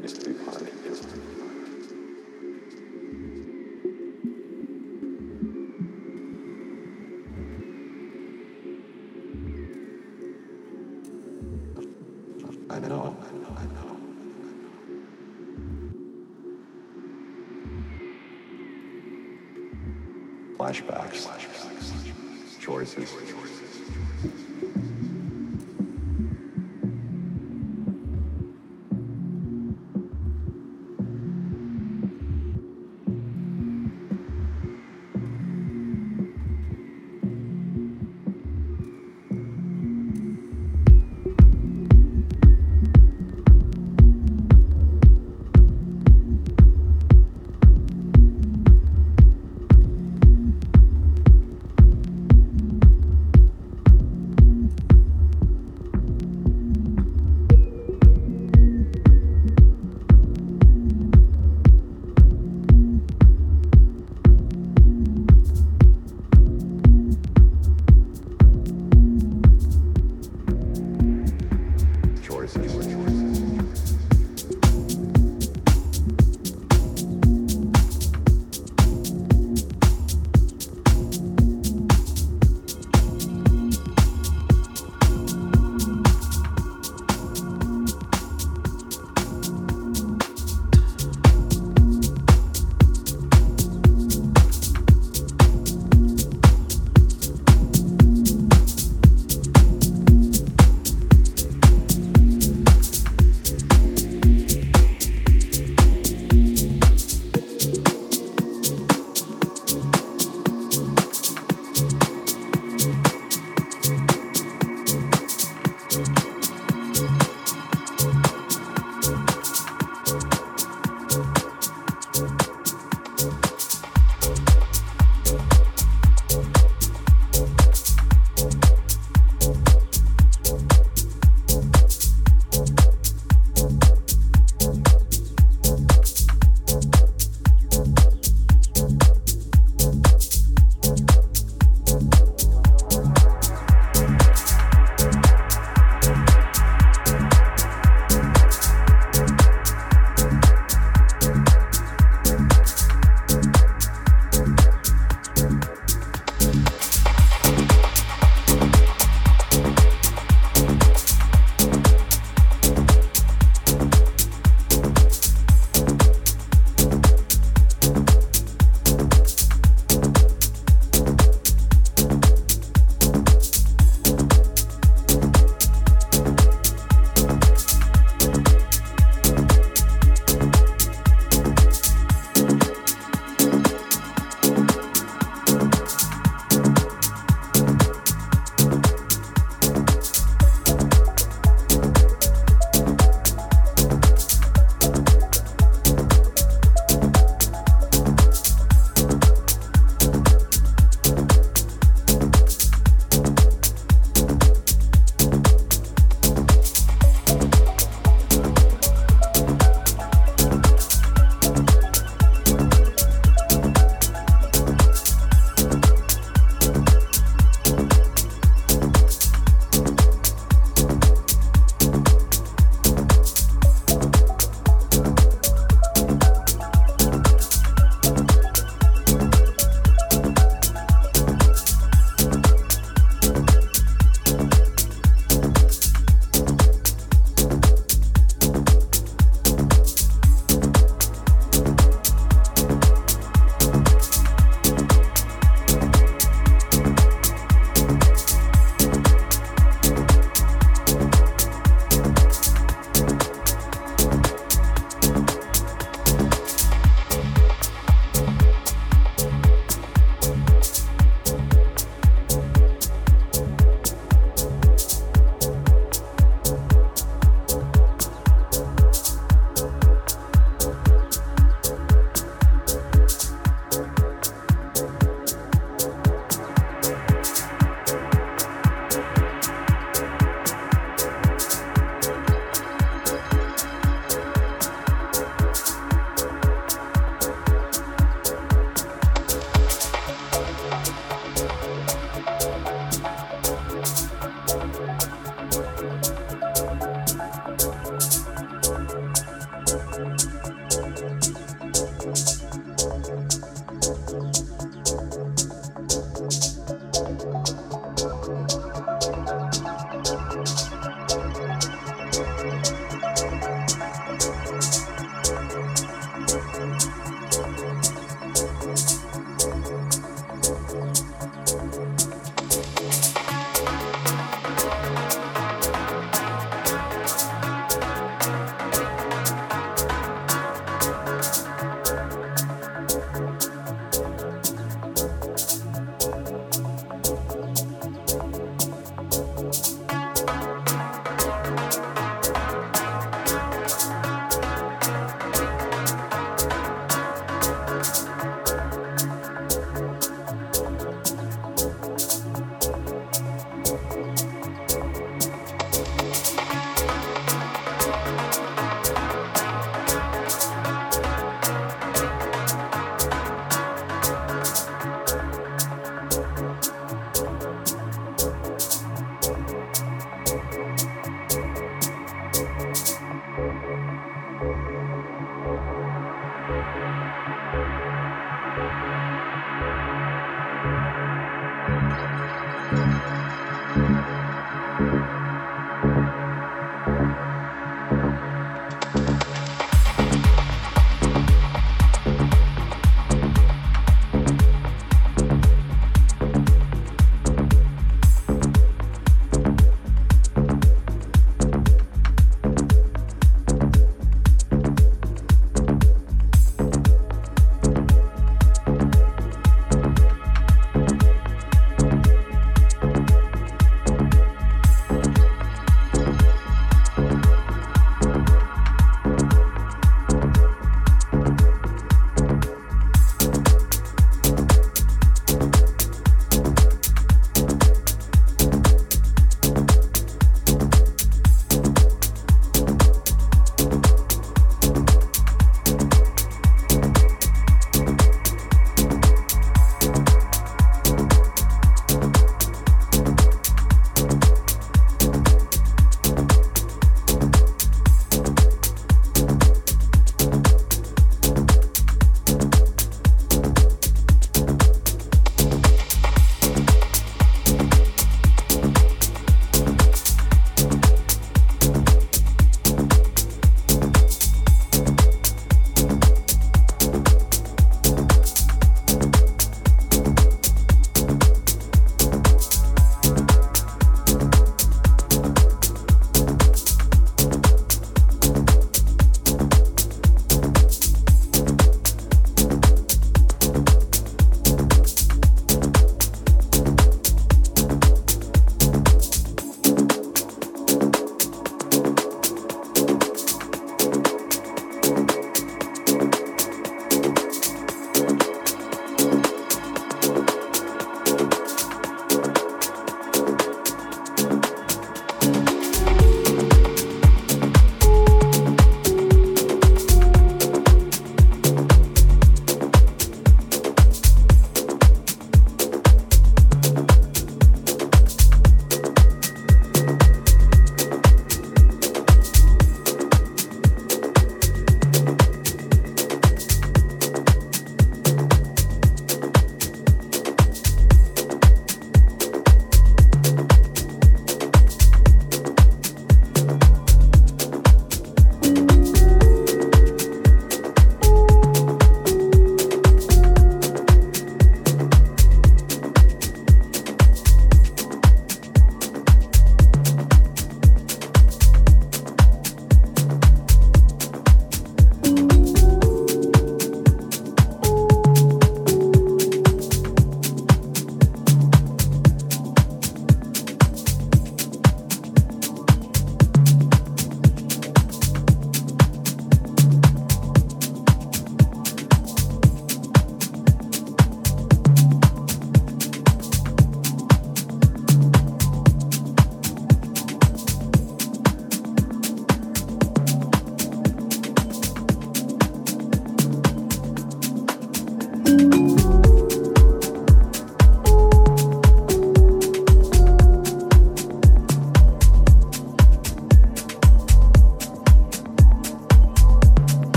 greatest us to